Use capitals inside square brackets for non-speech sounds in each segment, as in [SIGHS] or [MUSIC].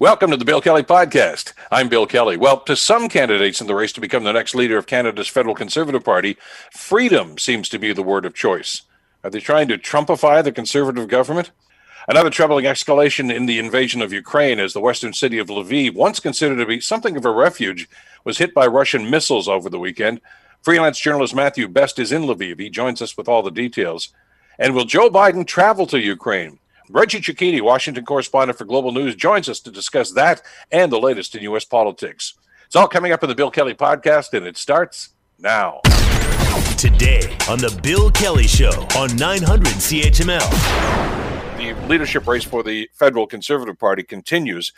Welcome to the Bill Kelly Podcast. I'm Bill Kelly. Well, to some candidates in the race to become the next leader of Canada's federal Conservative Party, freedom seems to be the word of choice. Are they trying to Trumpify the Conservative government? Another troubling escalation in the invasion of Ukraine as the western city of Lviv, once considered to be something of a refuge, was hit by Russian missiles over the weekend. Freelance journalist Matthew Best is in Lviv. He joins us with all the details. And will Joe Biden travel to Ukraine? Reggie Cecchini, Washington correspondent for Global News, joins us to discuss that and the latest in U.S. politics. It's all coming up in the Bill Kelly podcast, and it starts now. Today on the Bill Kelly Show on 900 CHML. The leadership race for the federal Conservative Party continues.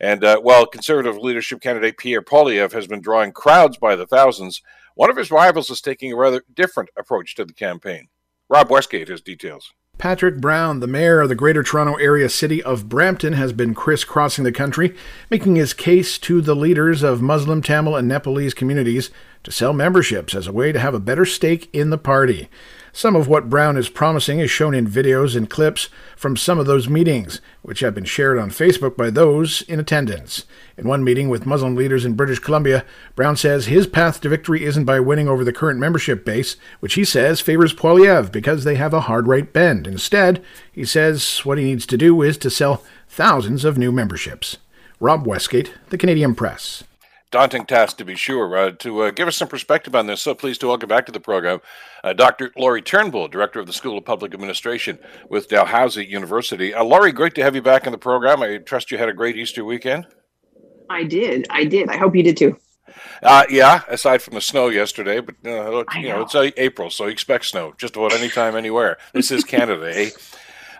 And uh, while conservative leadership candidate Pierre Poilievre has been drawing crowds by the thousands, one of his rivals is taking a rather different approach to the campaign. Rob Westgate has details. Patrick Brown, the mayor of the Greater Toronto Area city of Brampton, has been crisscrossing the country, making his case to the leaders of Muslim, Tamil, and Nepalese communities to sell memberships as a way to have a better stake in the party. Some of what Brown is promising is shown in videos and clips from some of those meetings, which have been shared on Facebook by those in attendance. In one meeting with Muslim leaders in British Columbia, Brown says his path to victory isn't by winning over the current membership base, which he says favors Poilievre because they have a hard right bend. Instead, he says what he needs to do is to sell thousands of new memberships. Rob Westgate, The Canadian Press daunting task to be sure. Uh, to uh, give us some perspective on this, so pleased to welcome back to the program uh, Dr. Lori Turnbull, Director of the School of Public Administration with Dalhousie University. Uh, Lori, great to have you back in the program. I trust you had a great Easter weekend. I did. I did. I hope you did too. Uh, yeah, aside from the snow yesterday, but uh, you know, know, it's April, so expect snow just about any time, anywhere. This is Canada, eh?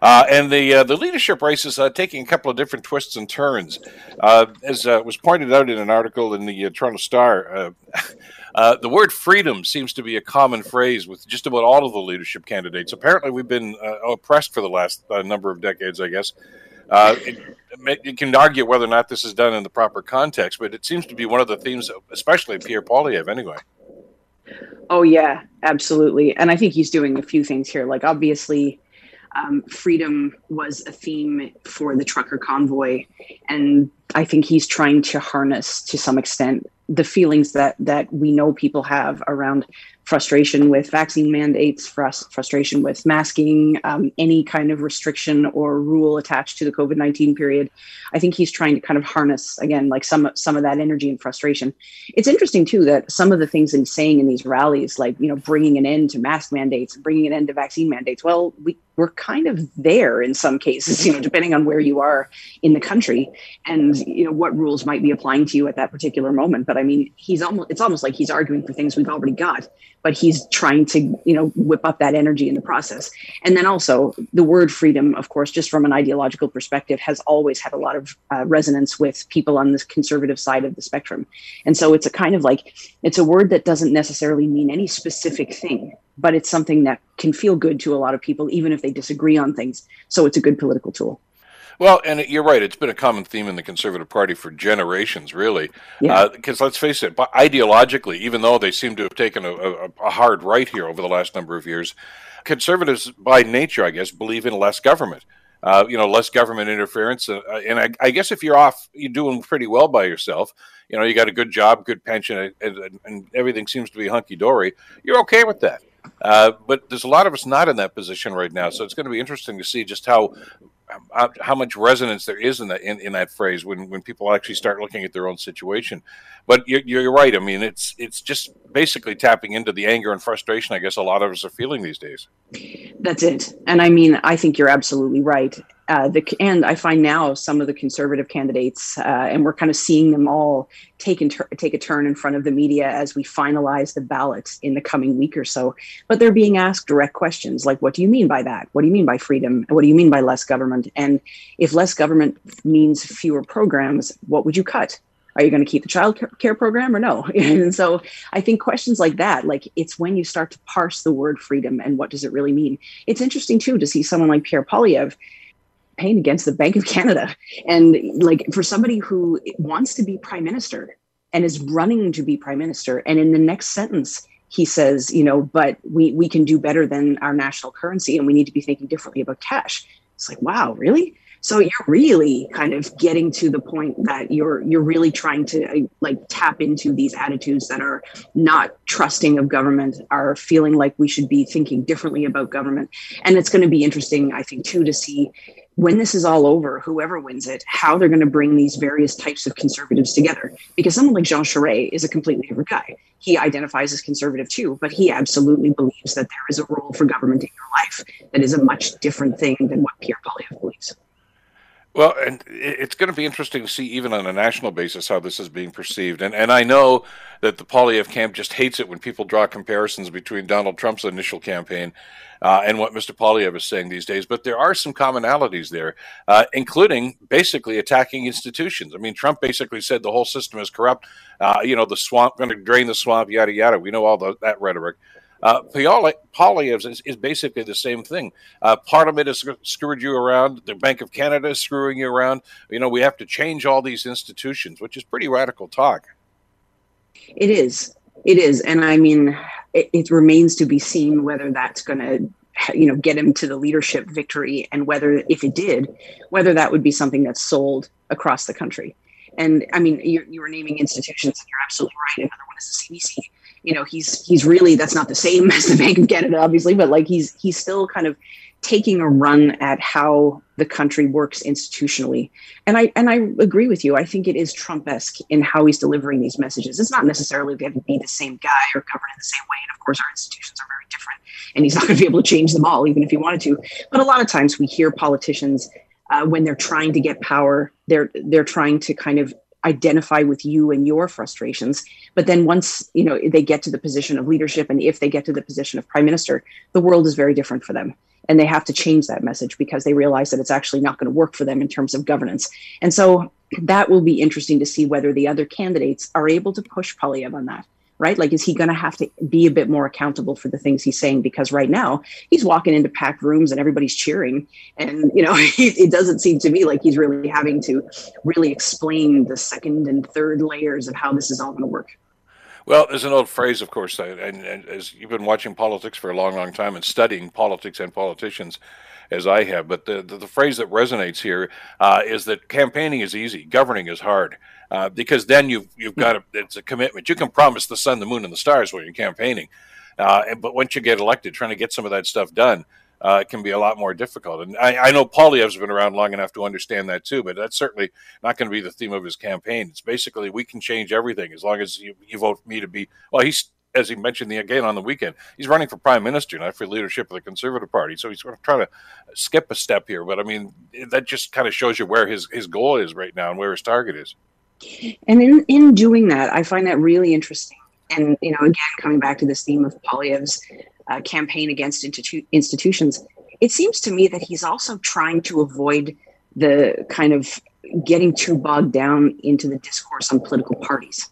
Uh, and the uh, the leadership race is uh, taking a couple of different twists and turns, uh, as uh, was pointed out in an article in the uh, Toronto Star. [LAUGHS] the word freedom seems to be a common phrase with just about all of the leadership candidates. Apparently, we've been oppressed for the last number of decades, I guess. It, you can argue whether or not this is done in the proper context, but it seems to be one of the themes, especially Pierre Poilievre, anyway. Oh yeah, absolutely. And I think he's doing a few things here. Like obviously, um, freedom was a theme for the trucker convoy, and I think he's trying to harness to some extent the feelings that that we know people have around frustration with vaccine mandates, frustration with masking, um, any kind of restriction or rule attached to the COVID nineteen period. I think he's trying to kind of harness again, like some some of that energy and frustration. It's interesting too that some of the things that he's saying in these rallies, like you know, bringing an end to mask mandates, bringing an end to vaccine mandates. Well, we we're kind of there in some cases, you know, depending on where you are in the country and you know what rules might be applying to you at that particular moment. But I mean, he's almost it's almost like he's arguing for things we've already got but he's trying to you know whip up that energy in the process. And then also the word freedom of course just from an ideological perspective has always had a lot of uh, resonance with people on the conservative side of the spectrum. And so it's a kind of like it's a word that doesn't necessarily mean any specific thing but it's something that can feel good to a lot of people even if they disagree on things. So it's a good political tool well, and you're right. It's been a common theme in the Conservative Party for generations, really. Because yeah. uh, let's face it, ideologically, even though they seem to have taken a, a, a, hard right here over the last number of years, conservatives, by nature, I guess, believe in less government. Uh, you know, less government interference. Uh, and I, I, guess if you're off, you're doing pretty well by yourself. You know, you got a good job, good pension, and, and everything seems to be hunky dory. You're okay with that. Uh, but there's a lot of us not in that position right now, so it's going to be interesting to see just how how much resonance there is in that in, in that phrase when, when people actually start looking at their own situation. But you're, you're right. I mean, it's it's just basically tapping into the anger and frustration. I guess a lot of us are feeling these days. That's it. And I mean, I think you're absolutely right. Uh, the and I find now some of the conservative candidates, uh, and we're kind of seeing them all take and take a turn in front of the media as we finalize the ballots in the coming week or so. But they're being asked direct questions like, "What do you mean by that? What do you mean by freedom? What do you mean by less government? And if less government means fewer programs, what would you cut?" are you going to keep the child care program or no [LAUGHS] and so i think questions like that like it's when you start to parse the word freedom and what does it really mean it's interesting too to see someone like pierre poilievre campaign against the Bank of Canada. And like for somebody who wants to be prime minister and is running to be prime minister, and in the next sentence, he says, you know, but we we can do better than our national currency and we need to be thinking differently about cash. It's like, wow, really? So you're really kind of getting to the point that you're you're really trying to like tap into these attitudes that are not trusting of government, are feeling like we should be thinking differently about government. And it's going to be interesting, I think, too, to see when this is all over, whoever wins it, how they're going to bring these various types of conservatives together. Because someone like Jean Charest is a completely different guy. He identifies as conservative too, but he absolutely believes that there is a role for government in your life that is a much different thing than what Pierre Poilievre believes. Well, and it's going to be interesting to see, even on a national basis, how this is being perceived. And and I know that the Poilievre camp just hates it when people draw comparisons between Donald Trump's initial campaign uh, and what Mr. Poilievre is saying these days. But there are some commonalities there, uh, including basically attacking institutions. I mean, Trump basically said the whole system is corrupt. Uh, you know, the swamp going to drain the swamp, yada yada. We know all the, that rhetoric. Uh, is, is, basically the same thing. Uh, Parliament has screwed you around. The Bank of Canada is screwing you around. You know, we have to change all these institutions, which is pretty radical talk. It is. It is. And I mean, it, it remains to be seen whether that's going to you know get him to the leadership victory and whether if it did whether that would be something that's sold across the country and i mean you, you were naming institutions and you're absolutely right another one is the cbc you know he's he's really that's not the same [LAUGHS] as the Bank of Canada, obviously, but like he's he's still kind of taking a run at how the country works institutionally. And I and I agree with you. I think it is Trump-esque in how he's delivering these messages. It's not necessarily have to be the same guy or covered in the same way. And of course, our institutions are very different, and he's not going to be able to change them all, even if he wanted to. But a lot of times we hear politicians uh, when they're trying to get power, they're they're trying to kind of identify with you and your frustrations. But then once you know they get to the position of leadership and if they get to the position of prime minister the world is very different for them. And they have to change that message because they realize that it's actually not going to work for them in terms of governance. And so that will be interesting to see whether the other candidates are able to push Poilievre on that right? Like, is he going to have to be a bit more accountable for the things he's saying? Because right now he's walking into packed rooms and everybody's cheering. And, you know, [LAUGHS] it doesn't seem to me like he's really having to really explain the second and third layers of how this is all going to work. Well, there's an old phrase, of course, and, and, as you've been watching politics for a long, long time and studying politics and politicians, as I have, but the, the, the phrase that resonates here uh, is that campaigning is easy, governing is hard uh, because then you've you've got a, it's a commitment. You can promise the sun, the moon, and the stars when you're campaigning, uh, but once you get elected, trying to get some of that stuff done. Uh, can be a lot more difficult. And I, I know Poilievre's been around long enough to understand that too, but that's certainly not going to be the theme of his campaign. It's basically we can change everything as long as you, you vote me to be. Well, he's as he mentioned the, again on the weekend, he's running for prime minister, not for leadership of the Conservative Party. So he's sort of trying to skip a step here. But I mean, that just kind of shows you where his, his goal is right now and where his target is. And in, in doing that, I find that really interesting. And, you know, again, coming back to this theme of Poilievre's uh, campaign against institu- institutions, it seems to me that he's also trying to avoid the kind of getting too bogged down into the discourse on political parties.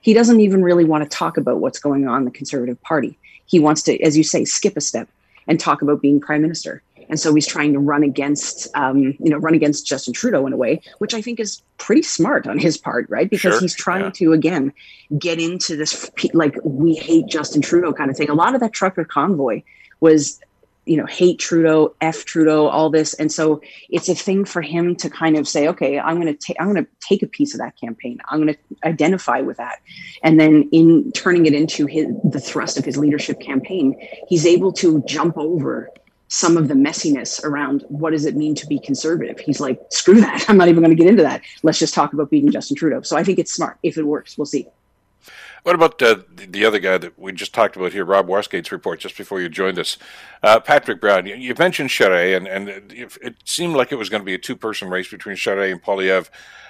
He doesn't even really want to talk about what's going on in the Conservative Party. He wants to, as you say, skip a step and talk about being prime minister and so he's trying to run against um, you know run against Justin Trudeau in a way, which I think is pretty smart on his part, right? Because sure, he's trying yeah. to again get into this like we hate Justin Trudeau kind of thing. A lot of that trucker convoy was you know hate Trudeau, f Trudeau, all this, and so it's a thing for him to kind of say, okay, I'm going to take I'm going to take a piece of that campaign. I'm going to identify with that, and then in turning it into his the thrust of his leadership campaign, he's able to jump over some of the messiness around what does it mean to be conservative. He's like, screw that. [LAUGHS] I'm not even going to get into that. Let's just talk about beating Justin Trudeau. So I think it's smart. If it works, we'll see. What about uh, the other guy that we just talked about here, Rob Westgate's report, just before you joined us? Uh, Patrick Brown, you, mentioned Charest, and, and it, it, seemed like it was going to be a two person race between Charest and Poilievre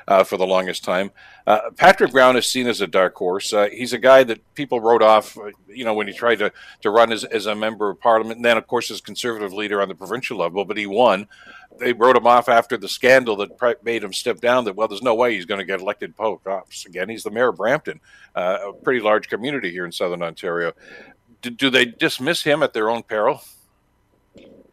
uh, for the longest time. Uh, Patrick Brown is seen as a dark horse. Uh, he's a guy that people wrote off, uh, you know, when he tried to, to run as, as a member of parliament, and then, of course, as conservative leader on the provincial level, but he won. They wrote him off after the scandal that made him step down. That well, there's no way he's going to get elected pope. Again, he's the mayor of Brampton, uh, a pretty large community here in southern Ontario. Do, do they dismiss him at their own peril?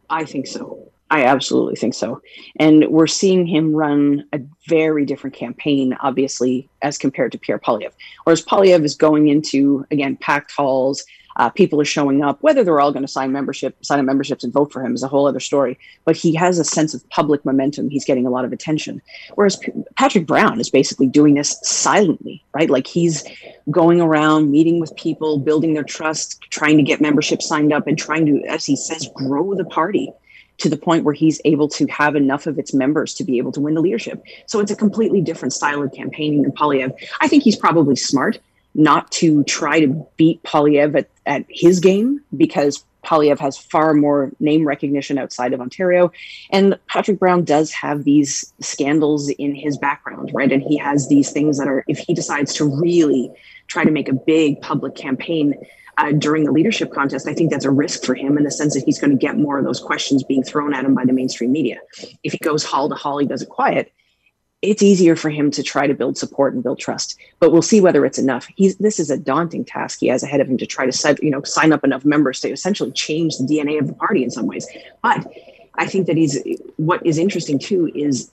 I think so. I absolutely think so. And we're seeing him run a very different campaign, obviously, as compared to Pierre Poilievre. Whereas Poilievre is going into, again, packed halls, Uh, people are showing up. Whether they're all going to sign membership, sign up memberships and vote for him is a whole other story. But he has a sense of public momentum. He's getting a lot of attention. Whereas P- Patrick Brown is basically doing this silently, right? Like he's going around meeting with people, building their trust, trying to get membership signed up, and trying to, as he says, grow the party to the point where he's able to have enough of its members to be able to win the leadership. So it's a completely different style of campaigning than Poilievre. I think he's probably smart not to try to beat Poilievre at, at his game because Poilievre has far more name recognition outside of Ontario. And Patrick Brown does have these scandals in his background, right? And he has these things that are, if he decides to really try to make a big public campaign uh, during the leadership contest, I think that's a risk for him in the sense that he's going to get more of those questions being thrown at him by the mainstream media. If he goes hall to hall, he does it quiet it's easier for him to try to build support and build trust. But we'll see whether it's enough. He's this is a daunting task he has ahead of him to try to set, you know sign up enough members to essentially change the DNA of the party in some ways. But I think that he's what is interesting too is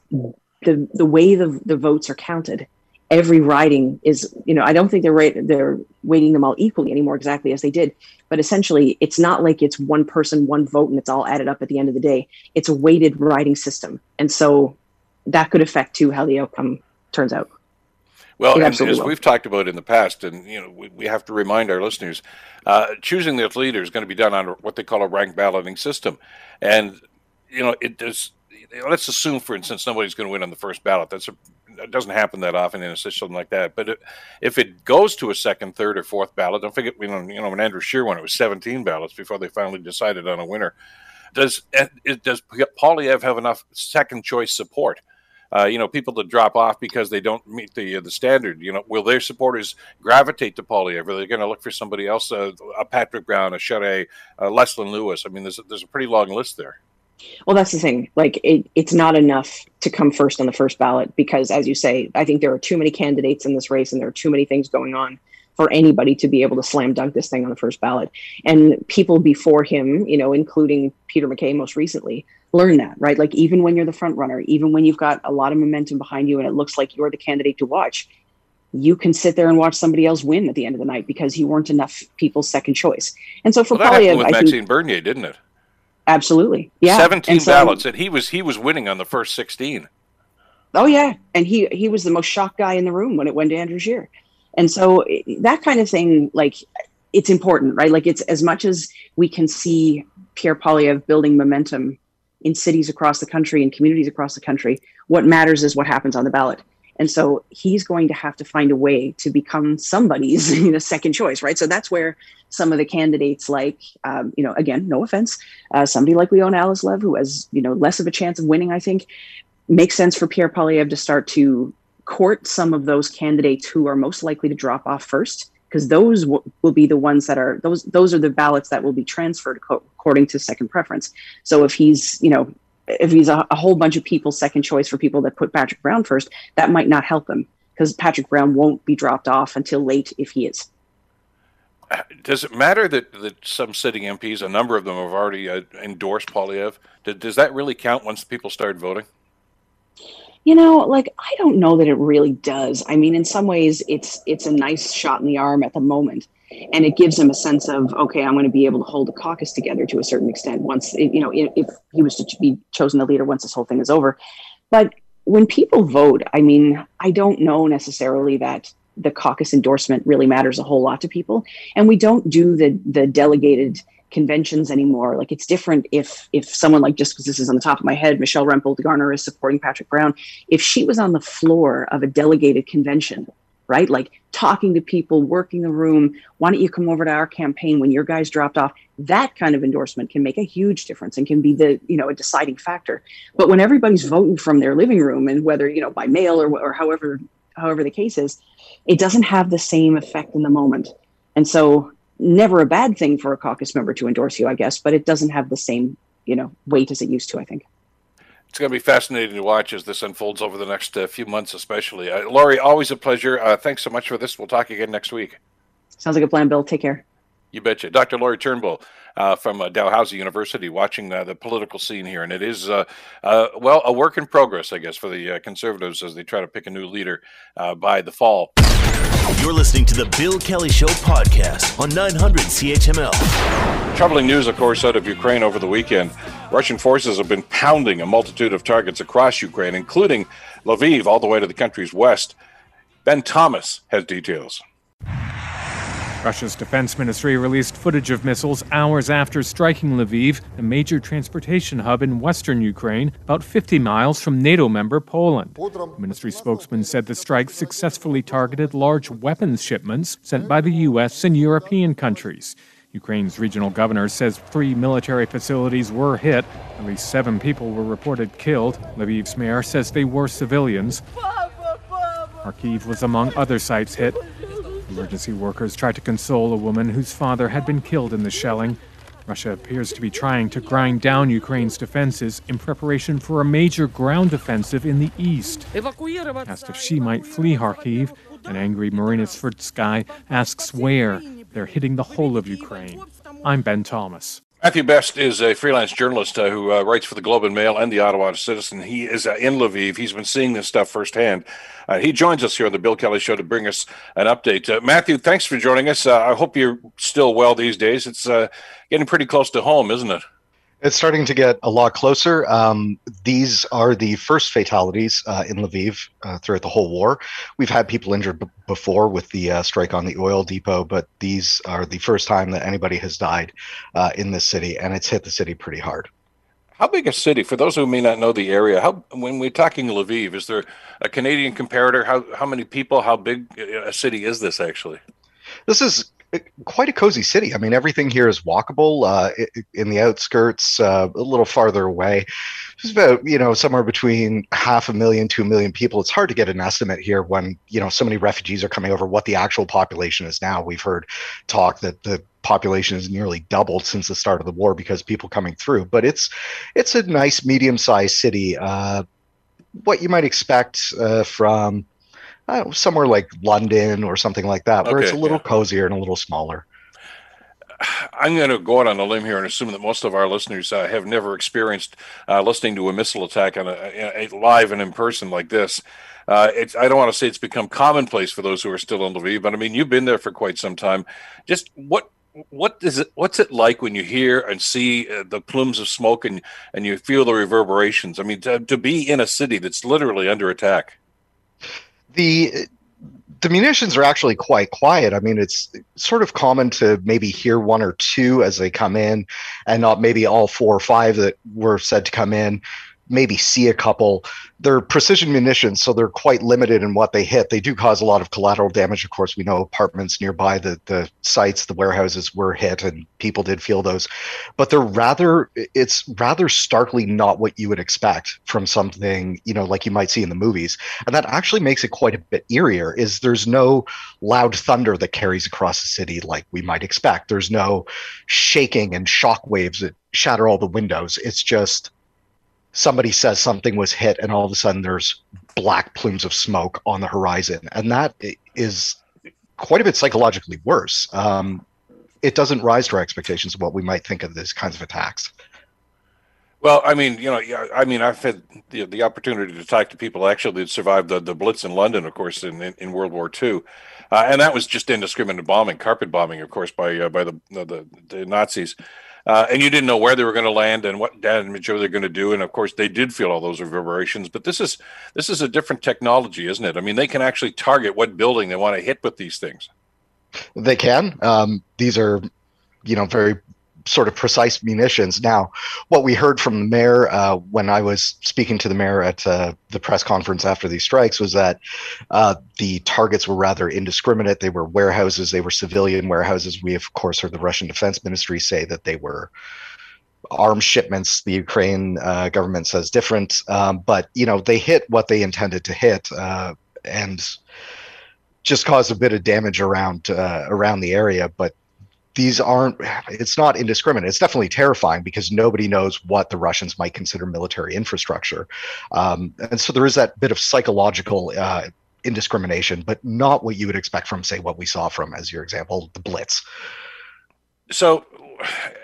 the the way the the votes are counted. Every riding is, you know, I don't think they're right, they're weighting them all equally anymore, exactly as they did. But essentially, it's not like it's one person, one vote, and it's all added up at the end of the day. It's a weighted riding system, and so that could affect too how the outcome turns out. Well, and as will. we've talked about in the past, and you know, we, we have to remind our listeners, uh, choosing the leader is going to be done on what they call a rank balloting system, and you know, it does. Let's assume, for instance, nobody's going to win on the first ballot. That's a it doesn't happen that often in a system like that. But it, if it goes to a second, third, or fourth ballot, don't forget, you know, you know, when Andrew Scheer won, it was 17 ballots before they finally decided on a winner. Does does Poilievre have enough second choice support? Uh, you know, people to drop off because they don't meet the the standard. You know, will their supporters gravitate to Poilievre? Are They're going to look for somebody else, uh, a Patrick Brown, a Charest, uh, Leslyn Lewis? I mean, there's a, there's a pretty long list there. Well, that's the thing. Like, it, it's not enough to come first on the first ballot because, as you say, I think there are too many candidates in this race and there are too many things going on for anybody to be able to slam dunk this thing on the first ballot. And people before him, you know, including Peter MacKay most recently, learn that, right? Like even when you're the front runner, even when you've got a lot of momentum behind you and it looks like you're the candidate to watch, you can sit there and watch somebody else win at the end of the night because you weren't enough people's second choice. And so for well, that Poilievre, with I Maxime think, Bernier, didn't it? Absolutely, yeah. Seventeen so, ballots, and he was he was winning on the first sixteen. Oh yeah, and he he was the most shocked guy in the room when it went to Andrew Scheer, and so that kind of thing, like it's important, right? Like it's as much as we can see Pierre Poilievre building momentum in cities across the country and communities across the country. What matters is what happens on the ballot. And so he's going to have to find a way to become somebody's [LAUGHS] you know, second choice, right? So that's where some of the candidates, like, um, you know, again, no offense, uh, somebody like Leona Alleslev, who has, you know, less of a chance of winning, I think, makes sense for Pierre Poilievre to start to court some of those candidates who are most likely to drop off first because those w- will be the ones that are those those are the ballots that will be transferred co- according to second preference. So if he's you know if he's a, a, whole bunch of people second choice for people that put Patrick Brown first, that might not help them because Patrick Brown won't be dropped off until late if he is. Does it matter that, that some sitting MPs, a number of them, have already uh, endorsed Poilievre? Does that really count once people start voting? You know like i don't know that it really does. I mean in some ways it's it's a nice shot in the arm at the moment and it gives him a sense of okay i'm going to be able to hold the caucus together to a certain extent once you know if he was to be chosen the leader once this whole thing is over. But when people vote i mean i don't know necessarily that the caucus endorsement really matters a whole lot to people and we don't do the the delegated conventions anymore. Like it's different if if someone like just because this is on the top of my head, Michelle Rempel Garner is supporting Patrick Brown. If she was on the floor of a delegated convention, right, like talking to people, working the room, why don't you come over to our campaign when your guys dropped off? That kind of endorsement can make a huge difference and can be the you know a deciding factor. But when everybody's voting from their living room and whether you know by mail or or however however the case is, it doesn't have the same effect in the moment. And so never a bad thing for a caucus member to endorse you, I guess, but it doesn't have the same, you know, weight as it used to, I think. It's going to be fascinating to watch as this unfolds over the next uh, few months, especially. Uh, Lori, always a pleasure. Uh, thanks so much for this. We'll talk again next week. Sounds like a plan, Bill. Take care. You betcha. Dr. Lori Turnbull uh, from uh, Dalhousie University watching uh, the political scene here. And it is, uh, uh, well, a work in progress, I guess, for the uh, Conservatives as they try to pick a new leader by the fall. You're listening to the Bill Kelly Show podcast on 900 CHML. Troubling news, of course, out of Ukraine over the weekend. Russian forces have been pounding a multitude of targets across Ukraine, including Lviv, all the way to the country's west. Ben Thomas has details. Russia's defense ministry released footage of missiles hours after striking Lviv, a major transportation hub in western Ukraine, about 50 miles from NATO member Poland. The ministry spokesman said the strike successfully targeted large weapons shipments sent by the U.S. and European countries. Ukraine's regional governor says three military facilities were hit. At least seven people were reported killed. Lviv's mayor says they were civilians. Kharkiv was among other sites hit. Emergency workers tried to console a woman whose father had been killed in the shelling. Russia appears to be trying to grind down Ukraine's defenses in preparation for a major ground offensive in the east. Asked if she might flee Kharkiv, an angry Marina Svrtsky asks where. They're hitting the whole of Ukraine. I'm Ben Thomas. Matthew Best is a freelance journalist uh, who uh, writes for the Globe and Mail and the Ottawa Citizen. He is uh, in Lviv. He's been seeing this stuff firsthand. Uh, he joins us here on the Bill Kelly Show to bring us an update. Uh, Matthew, thanks for joining us. Uh, I hope you're still well these days. It's getting pretty close to home, isn't it? It's starting to get a lot closer. Um, these are the first fatalities uh, in Lviv uh, throughout the whole war. We've had people injured b- before with the uh, strike on the oil depot, but these are the first time that anybody has died uh, in this city, and it's hit the city pretty hard. How big a city? For those who may not know the area, how when we're talking Lviv, is there a Canadian comparator? How how many people? How big a city is this actually? This is quite a cozy city. I mean, everything here is walkable. Uh, in the outskirts, uh, a little farther away, it's about you know somewhere between half a million to a million people. It's hard to get an estimate here when you know so many refugees are coming over. What the actual population is now? We've heard talk that the population has nearly doubled since the start of the war because people coming through. But it's it's a nice medium-sized city. Uh, what you might expect uh, from uh, somewhere like London or something like that, where okay, it's a little yeah. cozier and a little smaller. [SIGHS] I'm going to go out on a limb here and assume that most of our listeners uh, have never experienced uh, listening to a missile attack on a, a, a live and in person like this. Uh, I don't want to say it's become commonplace for those who are still in Lviv, but I mean you've been there for quite some time. Just what what is it? What's it like when you hear and see uh, the plumes of smoke and and you feel the reverberations? I mean, to, to be in a city that's literally under attack the the munitions are actually quite quiet. I mean, it's sort of common to maybe hear one or two as they come in, and not maybe all four or five that were said to come in maybe see a couple. They're precision munitions, so they're quite limited in what they hit. They do cause a lot of collateral damage. Of course, we know apartments nearby the, the sites, the warehouses were hit, and people did feel those. But they're rather, it's rather starkly not what you would expect from something, you know, like you might see in the movies. And that actually makes it quite a bit eerier, is there's no loud thunder that carries across the city like we might expect. There's no shaking and shock waves that shatter all the windows. It's just somebody says something was hit and all of a sudden there's black plumes of smoke on the horizon. And that is quite a bit psychologically worse. Um, it doesn't rise to our expectations of what we might think of these kinds of attacks. Well, I mean, you know, I mean, I've had the, the opportunity to talk to people actually that survived the, the Blitz in London, of course, in, in, World War II, uh, and that was just indiscriminate bombing, carpet bombing, of course, by uh, by the, the, the Nazis uh, and you didn't know where they were going to land and what damage they were going to do. And of course, they did feel all those reverberations. But this is this is a different technology, isn't it? I mean, they can actually target what building they want to hit with these things. They can. Um, these are, you know, very sort of precise munitions. Now, what we heard from the mayor uh, when I was speaking to the mayor at uh, the press conference after these strikes was that uh, the targets were rather indiscriminate. They were warehouses, they were civilian warehouses. We, of course, heard the Russian Defense Ministry say that they were arms shipments. The Ukraine uh, government says different, um, but you know they hit what they intended to hit, uh, and just caused a bit of damage around uh, around the area. But these aren't it's not indiscriminate. It's definitely terrifying because nobody knows what the russians might consider military infrastructure. Um, and so there is that bit of psychological uh, indiscrimination but not what you would expect from say what we saw from as your example the blitz. So,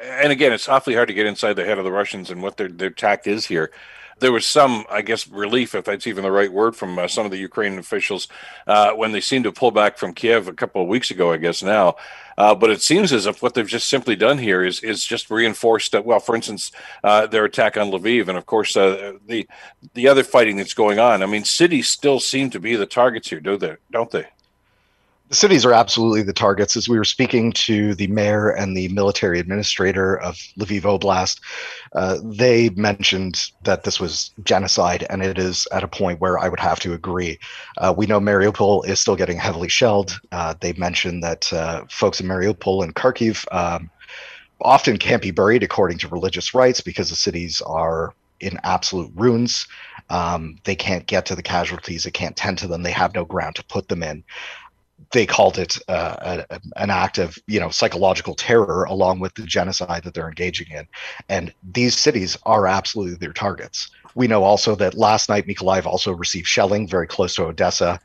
and again, it's awfully hard to get inside the head of the Russians and what their their tact is here there was some, I guess, relief, if that's even the right word, from uh, some of the Ukrainian officials uh, when they seemed to pull back from Kiev a couple of weeks ago, I guess now. Uh, but it seems as if what they've just simply done here is is just reinforced that. Well, for instance, uh, their attack on Lviv, and of course uh, the the other fighting that's going on. I mean, cities still seem to be the targets here, do they? Don't they? The cities are absolutely the targets. As we were speaking to the mayor and the military administrator of Lviv Oblast, uh, they mentioned that this was genocide, and it is at a point where I would have to agree. Uh, we know Mariupol is still getting heavily shelled. Uh, they mentioned that uh, folks in Mariupol and Kharkiv um, often can't be buried according to religious rites because the cities are in absolute ruins. Um, they can't get to the casualties. They can't tend to them. They have no ground to put them in they called it uh, a, an act of you know psychological terror along with the genocide that they're engaging in. And these cities are absolutely their targets. We know also that last night Mykolaiv also received shelling very close to Odessa.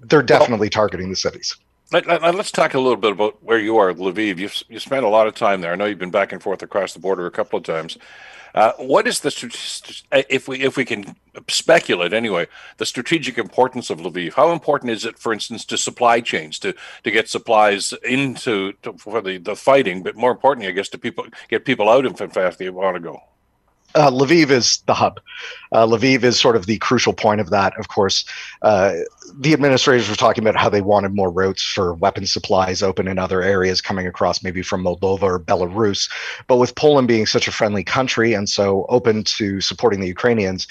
They're definitely well, targeting the cities. Let, us let, talk a little bit about where you are Lviv. You've you spent a lot of time there. I know you've been back and forth across the border a couple of times uh, what is the if we if we can speculate anyway the strategic importance of Lviv? How important is it, for instance, to supply chains to to get supplies into to, for the, the fighting, but more importantly, I guess to people get people out if in fact they want to go uh, Lviv is the hub. Uh, Lviv is sort of the crucial point of that. Of course, uh, the administrators were talking about how they wanted more routes for weapon supplies open in other areas coming across, maybe from Moldova or Belarus. But with Poland being such a friendly country and so open to supporting the Ukrainians,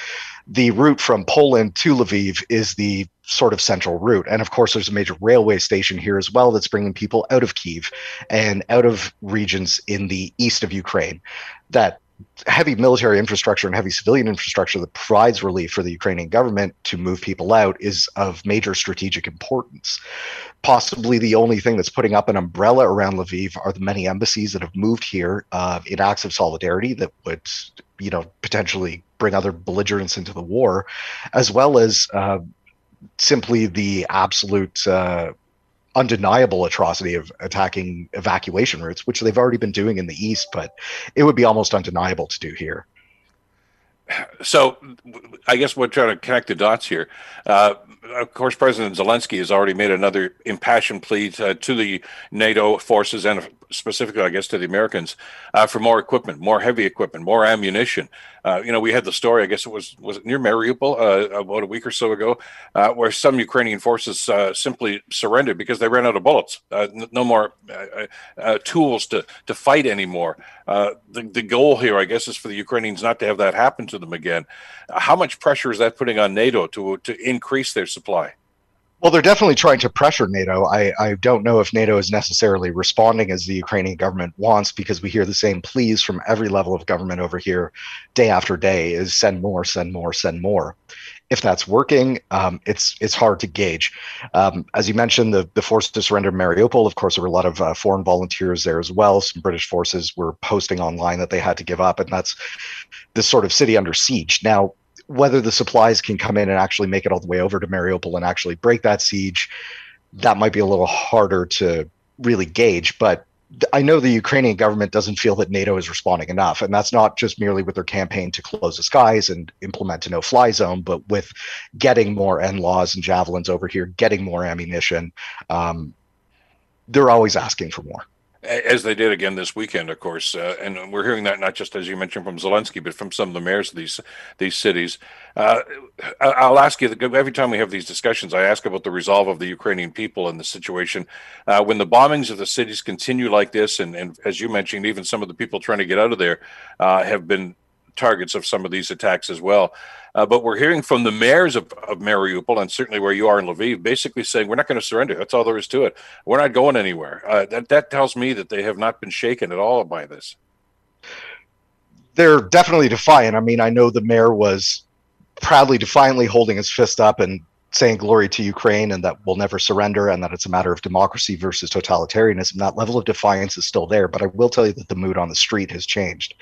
the route from Poland to Lviv is the sort of central route. And of course, there's a major railway station here as well that's bringing people out of Kiev and out of regions in the east of Ukraine that heavy military infrastructure and heavy civilian infrastructure that provides relief for the Ukrainian government to move people out is of major strategic importance. Possibly the only thing that's putting up an umbrella around Lviv are the many embassies that have moved here uh, in acts of solidarity that would, you know, potentially bring other belligerents into the war, as well as uh, simply the absolute uh, undeniable atrocity of attacking evacuation routes, which they've already been doing in the east, but it would be almost undeniable to do here. So, I guess we're trying to connect the dots here. Uh, of course, President Zelensky has already made another impassioned plea to, to the NATO forces and specifically, I guess, to the Americans uh, for more equipment, more heavy equipment, more ammunition. Uh, you know, we had the story. I guess it was was it near Mariupol uh, about a week or so ago, uh, where some Ukrainian forces uh, simply surrendered because they ran out of bullets. Uh, no more tools to to fight anymore. the the goal here, I guess, is for the Ukrainians not to have that happen to them again. how much pressure is that putting on NATO to to increase their supply? Well, they're definitely trying to pressure NATO. I, I don't know if NATO is necessarily responding as the Ukrainian government wants because we hear the same pleas from every level of government over here day after day is send more, send more, send more. If that's working, um, it's it's hard to gauge. Um, as you mentioned, the, the forces to surrender Mariupol, of course, there were a lot of uh, foreign volunteers there as well. Some British forces were posting online that they had to give up, and that's this sort of city under siege. Now, whether the supplies can come in and actually make it all the way over to Mariupol and actually break that siege, that might be a little harder to really gauge. But I know the Ukrainian government doesn't feel that NATO is responding enough. And that's not just merely with their campaign to close the skies and implement a no fly zone, but with getting more NLAWs and javelins over here, getting more ammunition. Um, they're always asking for more as they did again this weekend, of course. Uh, and we're hearing that not just as you mentioned from Zelensky, but from some of the mayors of these these cities. Uh, I'll ask you every time we have these discussions. I ask about the resolve of the Ukrainian people and the situation. Uh, when the bombings of the cities continue like this, and, and, as you mentioned, even some of the people trying to get out of there uh, have been targets of some of these attacks as well. Uh, but we're hearing from the mayors of, of Mariupol and certainly where you are in Lviv, basically saying we're not going to surrender. That's all there is to it. We're not going anywhere. Uh, that that tells me that they have not been shaken at all by this. They're definitely defiant. I mean, I know the mayor was proudly, defiantly holding his fist up and saying glory to Ukraine and that we'll never surrender and that it's a matter of democracy versus totalitarianism. That level of defiance is still there, but I will tell you that the mood on the street has changed.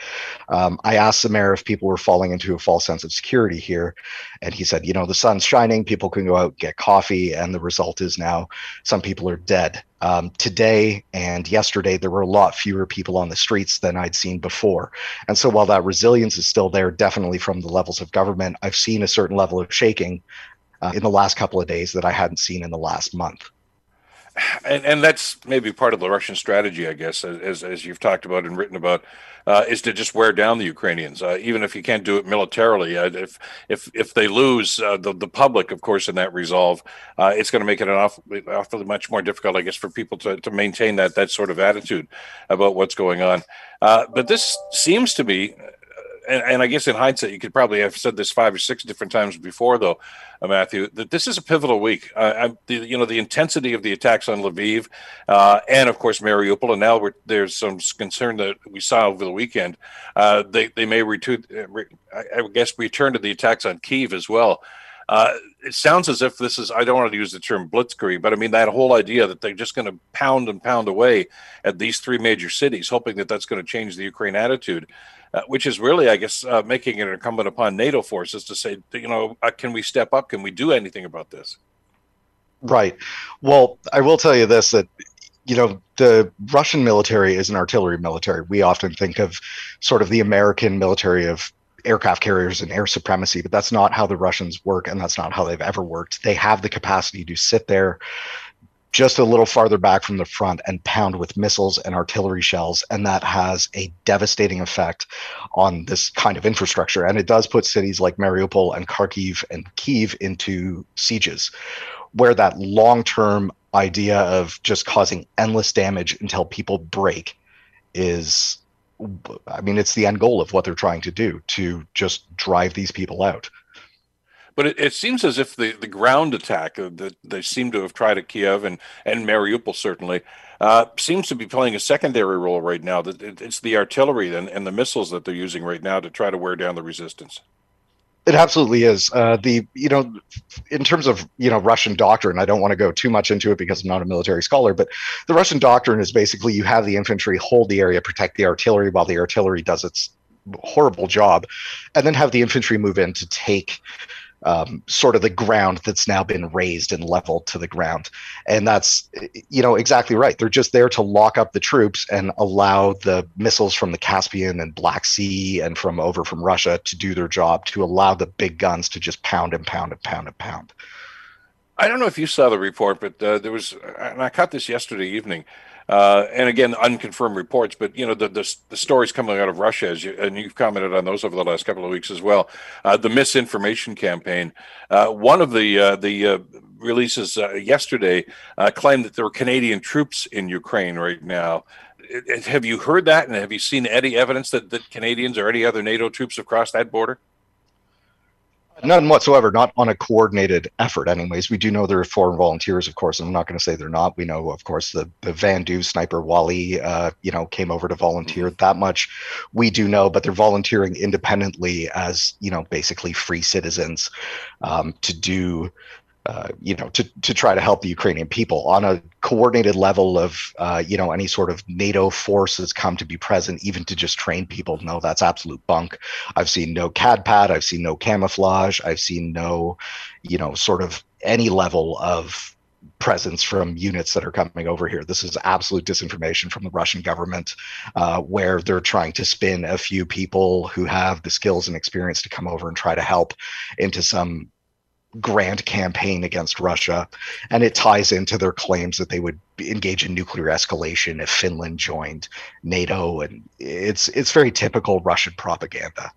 Um, I asked the mayor if people were falling into a false sense of security here, and he said, you know, the sun's shining, people can go out get coffee, and the result is now some people are dead. Um, today and yesterday, there were a lot fewer people on the streets than I'd seen before. And so while that resilience is still there, definitely from the levels of government, I've seen a certain level of shaking uh, in the last couple of days that I hadn't seen in the last month. And, and that's maybe part of the Russian strategy, I guess, as, as you've talked about and written about, uh, is to just wear down the Ukrainians, uh, even if you can't do it militarily. Uh, if if if they lose uh, the the public, of course, in that resolve, uh, it's going to make it an awfully, awfully much more difficult, I guess, for people to, to maintain that that sort of attitude about what's going on. but this seems to be and, and, I guess in hindsight, you could probably have said this five or six different times before, though, uh, Matthew, that this is a pivotal week. Uh, the, you know, the intensity of the attacks on Lviv, uh, and of course Mariupol, and now there's some concern that we saw over the weekend. Uh, they they may return, uh, I guess, return to the attacks on Kiev as well. Uh, it sounds as if this is, I don't want to use the term blitzkrieg, but I mean that whole idea that they're just going to pound and pound away at these three major cities, hoping that that's going to change the Ukraine attitude uh, which is really, I guess, uh, making it incumbent upon NATO forces to say, you know, uh, can we step up? Can we do anything about this? Right. Well, I will tell you this that you know the Russian military is an artillery military. We often think of sort of the American military of aircraft carriers and air supremacy, but that's not how the Russians work, and that's not how they've ever worked. They have the capacity to sit there, just a little farther back from the front and pound with missiles and artillery shells. And that has a devastating effect on this kind of infrastructure. And it does put cities like Mariupol and Kharkiv and Kiev into sieges, where that long term idea of just causing endless damage until people break is. I mean, it's the end goal of what they're trying to do to just drive these people out. But it, it, seems as if the, the ground attack uh, that they seem to have tried at Kiev and, and Mariupol certainly uh, seems to be playing a secondary role right now. That it, it's the artillery and, and the missiles that they're using right now to try to wear down the resistance. It absolutely is. Uh, the you know, in terms of you know Russian doctrine, I don't want to go too much into it because I'm not a military scholar. But the Russian doctrine is basically you have the infantry hold the area, protect the artillery while the artillery does its horrible job, and then have the infantry move in to take um, sort of the ground that's now been raised and leveled to the ground. And that's, you know, exactly right. They're just there to lock up the troops and allow the missiles from the Caspian and Black Sea and from over from Russia to do their job, to allow the big guns to just pound and pound and pound and pound. I don't know if you saw the report, but uh, there was, and I caught this yesterday evening. Uh, and again, unconfirmed reports, but you know the, the, the stories coming out of Russia, as you, and you've commented on those over the last couple of weeks as well. Uh, the misinformation campaign. Uh, one of the uh, the uh, releases uh, yesterday claimed that there were Canadian troops in Ukraine right now. Have you heard that, and have you seen any evidence that, that Canadians or any other NATO troops have crossed that border? None whatsoever, not on a coordinated effort, anyways. We do know there are foreign volunteers, of course, and I'm not going to say they're not. We know, of course, the, the Vandu sniper Wali, uh, you know, came over to volunteer. Mm-hmm. That much we do know, but they're volunteering independently as, you know, basically free citizens um, to do uh, you know, to, to try to help the Ukrainian people on a coordinated level of, uh, you know, any sort of NATO forces come to be present, even to just train people. No, that's absolute bunk. I've seen no CADPAT. I've seen no camouflage. I've seen no, you know, sort of any level of presence from units that are coming over here. This is absolute disinformation from the Russian government, uh, where they're trying to spin a few people who have the skills and experience to come over and try to help into some grand campaign against Russia, and it ties into their claims that they would engage in nuclear escalation if Finland joined NATO, and it's it's very typical Russian propaganda.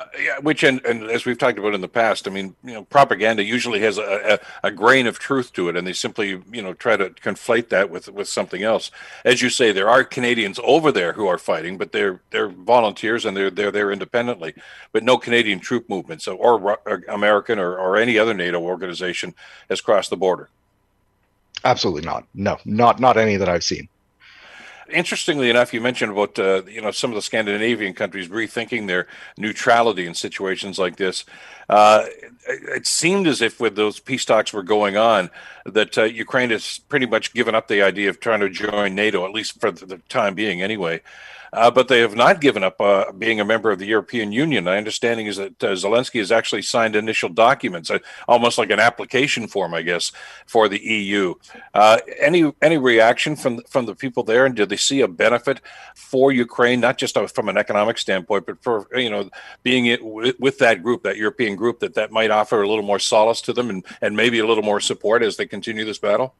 Uh, yeah, which and, and as we've talked about in the past, I mean, you know, propaganda usually has a, a, a, grain of truth to it, and they simply, you know, try to conflate that with with something else. As you say, there are Canadians over there who are fighting, but they're they're volunteers and they're they're there independently, but no Canadian troop movements or, or American or, or any other NATO organization has crossed the border. Absolutely not. No, not not any that I've seen interestingly enough, you mentioned about uh, you know some of the Scandinavian countries rethinking their neutrality in situations like this. Uh, it seemed as if with those peace talks were going on, that uh, Ukraine has pretty much given up the idea of trying to join NATO, at least for the time being, anyway. Uh, but they have not given up uh, being a member of the European Union. My understanding is that uh, Zelensky has actually signed initial documents, uh, almost like an application form, I guess, for the EU. Uh, any any reaction from from the people there, and do they see a benefit for Ukraine, not just from an economic standpoint, but for you know being it with, with that group, that European group, that that might offer a little more solace to them and and maybe a little more support as they continue this battle?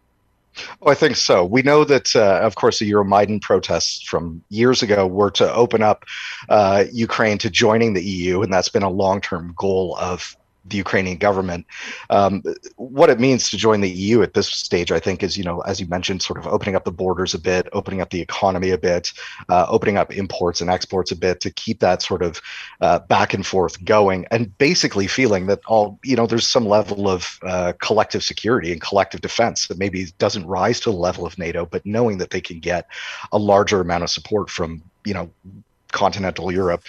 Oh, I think so. We know that, uh, of course, the Euromaidan protests from years ago were to open up uh, Ukraine to joining the EU, and that's been a long term goal of the Ukrainian government. Um, what it means to join the EU at this stage, I think, is you know, as you mentioned, sort of opening up the borders a bit, opening up the economy a bit, uh, opening up imports and exports a bit to keep that sort of uh, back and forth going, and basically feeling that all you know, there's some level of uh, collective security and collective defense that maybe doesn't rise to the level of NATO, but knowing that they can get a larger amount of support from you know continental Europe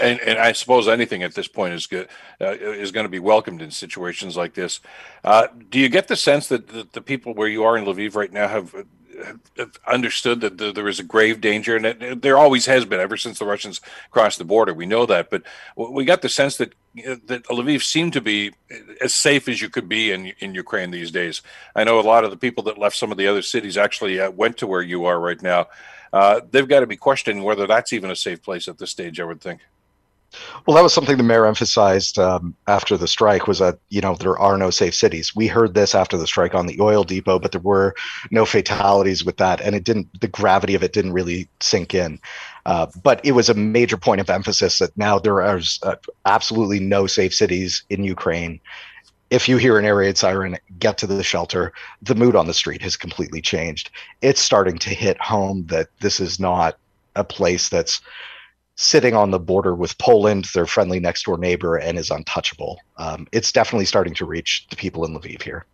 and, and I suppose anything at this point is good uh, is going to be welcomed in situations like this. Uh, do you get the sense that the, the, people where you are in Lviv right now have, have understood that the, there is a grave danger, and it, there always has been ever since the Russians crossed the border. We know that, but we got the sense that that Lviv seemed to be as safe as you could be in in Ukraine these days. I know a lot of the people that left some of the other cities actually uh, went to where you are right now uh, they've got to be questioning whether that's even a safe place at this stage. I would think. Well, that was something the mayor emphasized um, after the strike was that you know there are no safe cities. We heard this after the strike on the oil depot, but there were no fatalities with that, and it didn't. The gravity of it didn't really sink in. Uh, but it was a major point of emphasis that now there are uh, absolutely no safe cities in Ukraine, if you hear an air raid siren, get to the shelter. The mood on the street has completely changed. It's starting to hit home that this is not a place that's sitting on the border with Poland, their friendly next door neighbor, and is untouchable. Um, it's definitely starting to reach the people in Lviv here.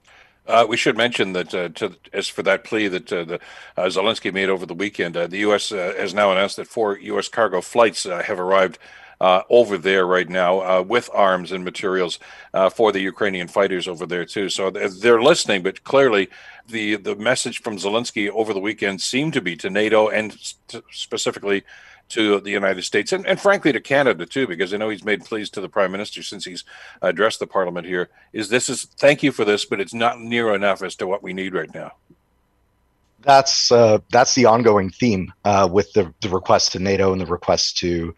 Uh, we should mention that uh, to, as for that plea that uh, the, uh, Zelensky made over the weekend, uh, the U.S. Uh, has now announced that four U.S. cargo flights have arrived uh, over there right now uh, with arms and materials uh, for the Ukrainian fighters over there too. So they're listening, but clearly the the message from Zelensky over the weekend seemed to be to NATO and specifically to the United States and, and frankly to Canada too, because I know he's made pleas to the Prime Minister since he's addressed the Parliament here. Is this is thank you for this, but it's not near enough as to what we need right now that's uh, that's the ongoing theme uh, with the, the request to NATO and the request to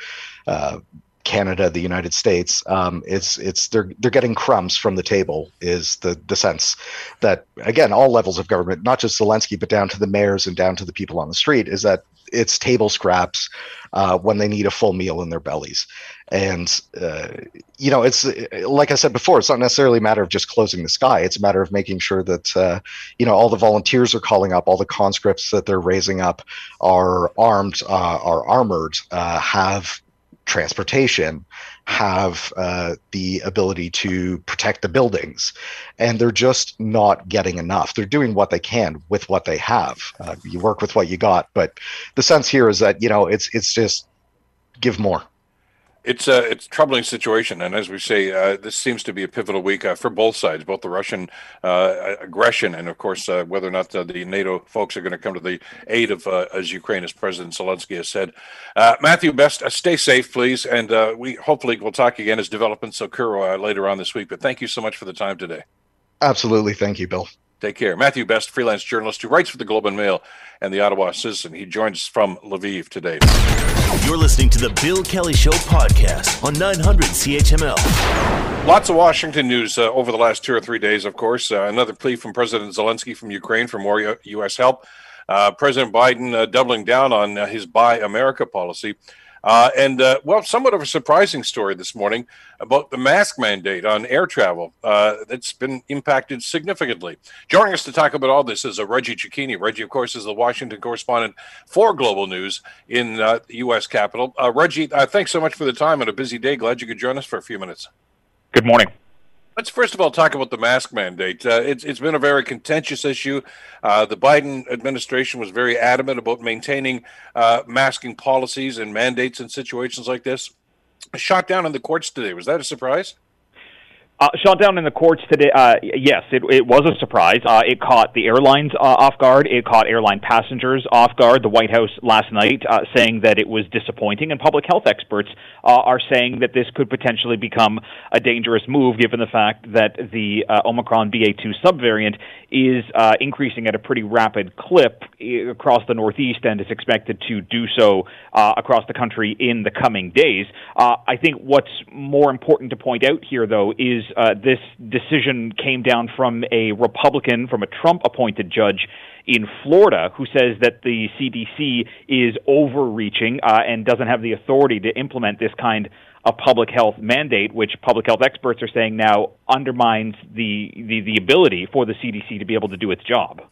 uh, Canada, the United States. Um, it's it's they're they're getting crumbs from the table. Is the the sense that again all levels of government, not just Zelensky, but down to the mayors and down to the people on the street, is that it's table scraps uh, when they need a full meal in their bellies. And, uh, you know, it's like I said before, it's not necessarily a matter of just closing the sky. It's a matter of making sure that, uh, you know, all the volunteers are calling up, all the conscripts that they're raising up are armed, uh, are armored, uh, have transportation, have uh, the ability to protect the buildings, and they're just not getting enough. They're doing what they can with what they have. Uh, you work with what you got, but the sense here is that you know it's it's just give more. It's a it's a troubling situation, and as we say, uh, this seems to be a pivotal week uh, for both sides, both the Russian uh, aggression and, of course, uh, whether or not the NATO folks are going to come to the aid of uh, as Ukraine, as President Zelensky has said. Uh, Matthew, best stay safe, please, and we hopefully will talk again as developments occur later on this week. But thank you so much for the time today. Absolutely, thank you, Bill. Take care. Matthew Best, freelance journalist who writes for the Globe and Mail and the Ottawa Citizen. He joins us from Lviv today. You're listening to the Bill Kelly Show podcast on 900 CHML. Lots of Washington news uh, over the last two or three days, of course. Uh, another plea from President Zelensky from Ukraine for more U- U.S. help. Uh, President Biden uh, doubling down on uh, his Buy America policy. Uh, and uh, well, somewhat of a surprising story this morning about the mask mandate on air travel uh, that's been impacted significantly. Joining us to talk about all this is uh, Reggie Cecchini. Reggie, of course, is the Washington correspondent for Global News in uh, the U.S. Capitol. Uh, Reggie, thanks so much for the time on a busy day. Glad you could join us for a few minutes. Good morning Let's first of all talk about the mask mandate. Uh, it's, it's been a very contentious issue. Uh, the Biden administration was very adamant about maintaining uh, masking policies and mandates in situations like this. Shot down in the courts today. Was that a surprise? Uh, shot down in the courts today. Uh, yes, it, it was a surprise. Uh, it caught the airlines uh, off guard. It caught airline passengers off guard. The White House last night uh, saying that it was disappointing, and public health experts uh, are saying that this could potentially become a dangerous move, given the fact that the Omicron BA2 subvariant is increasing at a pretty rapid clip across the Northeast and is expected to do so across the country in the coming days. I think what's more important to point out here, though, is uh, this decision came down from a Republican, from a Trump appointed judge in Florida, who says that the CDC is overreaching uh, and doesn't have the authority to implement this kind of public health mandate, which public health experts are saying now undermines the, the, the ability for the CDC to be able to do its job.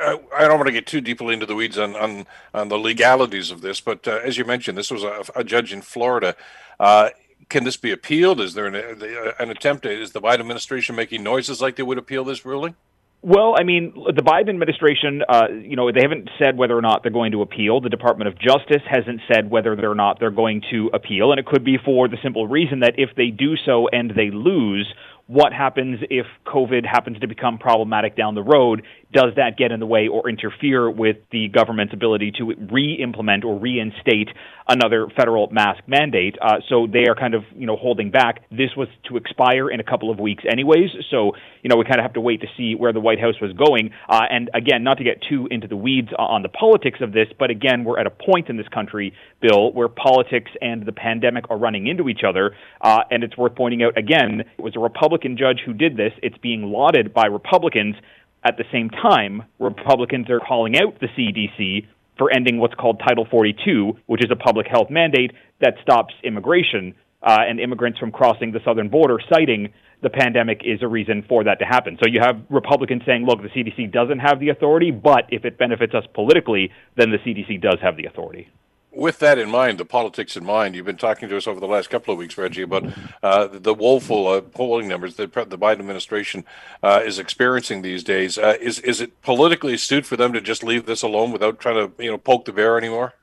Uh, I don't want to get too deeply into the weeds on, on, on the legalities of this, but uh, as you mentioned, this was a, a judge in Florida. Uh, can this be appealed? Is there an, an attempt? Is the Biden administration making noises like they would appeal this ruling? Well, I mean, the Biden administration, uh, you know, they haven't said whether or not they're going to appeal. The Department of Justice hasn't said whether or not they're going to appeal, and it could be for the simple reason that if they do so and they lose, what happens if COVID happens to become problematic down the road? Does that get in the way or interfere with the government's ability to re implement or reinstate another federal mask mandate? Uh, so they are kind of, you know, holding back. This was to expire in a couple of weeks, anyways. So, you know, we kind of have to wait to see where the White House was going. Uh, and again, not to get too into the weeds on the politics of this, but again, we're at a point in this country, Bill, where politics and the pandemic are running into each other. Uh, and it's worth pointing out again, it was a Republican Republican judge who did this. It's being lauded by Republicans. At the same time, Republicans are calling out the CDC for ending what's called Title 42, which is a public health mandate that stops immigration uh, and immigrants from crossing the southern border, citing the pandemic is a reason for that to happen. So you have Republicans saying, look, the CDC doesn't have the authority, but if it benefits us politically, then the CDC does have the authority with that in mind, the politics in mind, you've been talking to us over the last couple of weeks, Reggie, about uh, the woeful uh, polling numbers that the Biden administration uh, is experiencing these days. Uh, is is it politically astute for them to just leave this alone without trying to you know poke the bear anymore?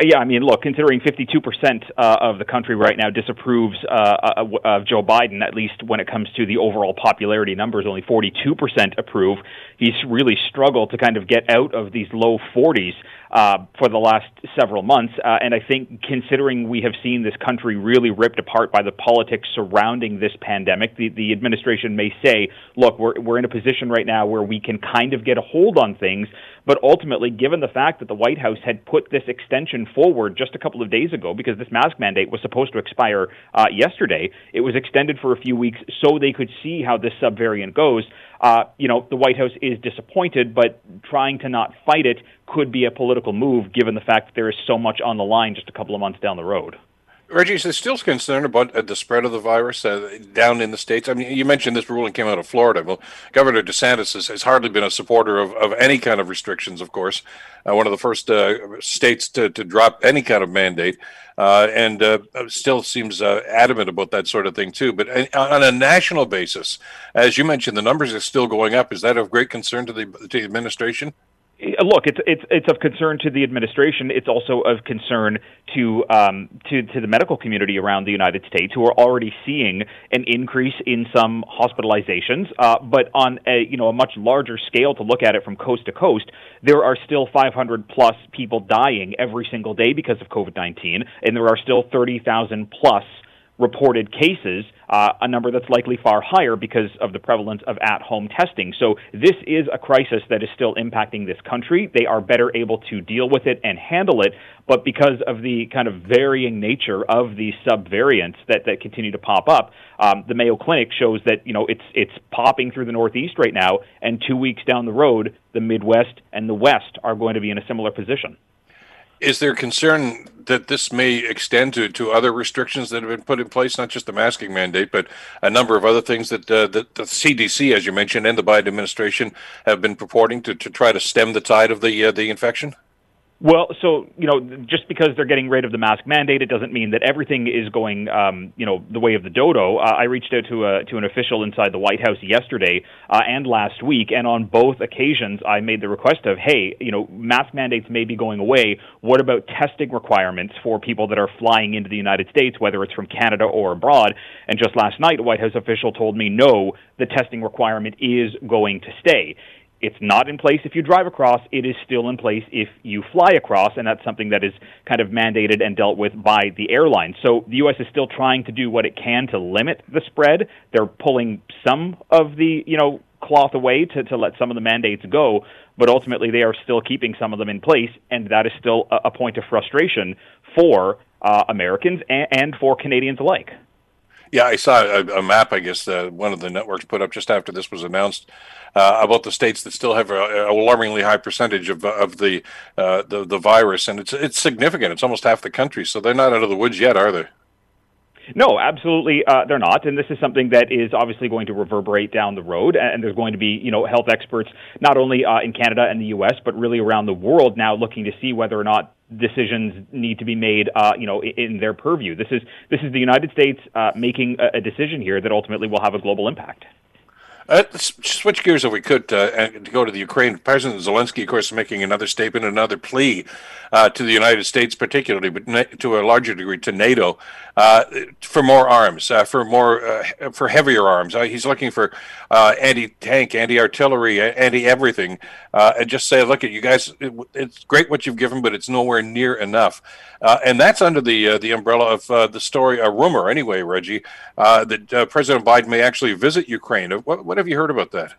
Yeah, I mean, look, considering 52% uh, of the country right now disapproves uh, uh, of Joe Biden, at least when it comes to the overall popularity numbers, only 42% approve. He's really struggled to kind of get out of these low 40s uh, for the last several months. Uh, and I think, considering we have seen this country really ripped apart by the politics surrounding this pandemic, the, the administration may say, look, we're, we're in a position right now where we can kind of get a hold on things. But ultimately, given the fact that the White House had put this extension forward just a couple of days ago, because this mask mandate was supposed to expire uh, yesterday, it was extended for a few weeks so they could see how this subvariant goes. Uh, you know, the White House is disappointed, but trying to not fight it could be a political move given the fact that there is so much on the line just a couple of months down the road. Reggie, is still concerned about uh, the spread of the virus uh, down in the states? I mean, you mentioned this ruling came out of Florida. Well, Governor DeSantis has, has hardly been a supporter of, of any kind of restrictions, of course. Uh, one of the first uh, states to, to drop any kind of mandate, uh, and uh, still seems adamant about that sort of thing, too. But on a national basis, as you mentioned, the numbers are still going up. Is that of great concern to the, to the administration? Look, it's it's it's of concern to the administration. It's also of concern to um, to to the medical community around the United States, who are already seeing an increase in some hospitalizations. Uh, but on a you know a much larger scale, to look at it from coast to coast, there are still 500 plus people dying every single day because of COVID 19, and there are still 30,000 plus reported cases, uh, a number that's likely far higher because of the prevalence of at home testing. So, this is a crisis that is still impacting this country. They are better able to deal with it and handle it, but because of the kind of varying nature of these subvariants that, that continue to pop up, um, the Mayo Clinic shows that you know it's it's popping through the Northeast right now, and two weeks down the road, the Midwest and the West are going to be in a similar position. Is there concern that this may extend to, to other restrictions that have been put in place, not just the masking mandate, but a number of other things that, uh, that the CDC, as you mentioned, and the Biden administration have been purporting to, to try to stem the tide of the uh, the infection? Well, so you know, just because they're getting rid of the mask mandate, it doesn't mean that everything is going, um, you know, the way of the dodo. Uh, I reached out to a to an official inside the White House yesterday uh, and last week, and on both occasions, I made the request of, hey, you know, mask mandates may be going away. What about testing requirements for people that are flying into the United States, whether it's from Canada or abroad? And just last night, a White House official told me, no, the testing requirement is going to stay. It's not in place if you drive across. It is still in place if you fly across, and that's something that is kind of mandated and dealt with by the airline. So the U.S. is still trying to do what it can to limit the spread. They're pulling some of the, you know, cloth away to, to let some of the mandates go, but ultimately they are still keeping some of them in place, and that is still a, a point of frustration for uh, Americans and, and for Canadians alike. Yeah, I saw a, a map. I guess uh, one of the networks put up just after this was announced uh, about the states that still have a, alarmingly high percentage of of the, uh, the the virus, and it's it's significant. It's almost half the country. So they're not out of the woods yet, are they? No, absolutely, uh, they're not, and this is something that is obviously going to reverberate down the road. And there's going to be, you know, health experts not only uh, in Canada and the U.S., but really around the world now looking to see whether or not decisions need to be made, uh, you know, in, their purview. This is this is the United States uh, making a, a decision here that ultimately will have a global impact. Uh, switch gears, if we could, uh, and to go to the Ukraine. President Zelensky, of course, making another statement, another plea uh, to the United States, particularly, but na- to a larger degree to NATO, uh, for more arms, uh, for more, uh, for heavier arms. he's looking for anti-tank, anti-artillery, anti-everything, and just say, look, at you guys, it, it's great what you've given, but it's nowhere near enough. and that's under the the umbrella of the story, a rumor, anyway, Reggie, that President Biden may actually visit Ukraine. What, what have you heard about that?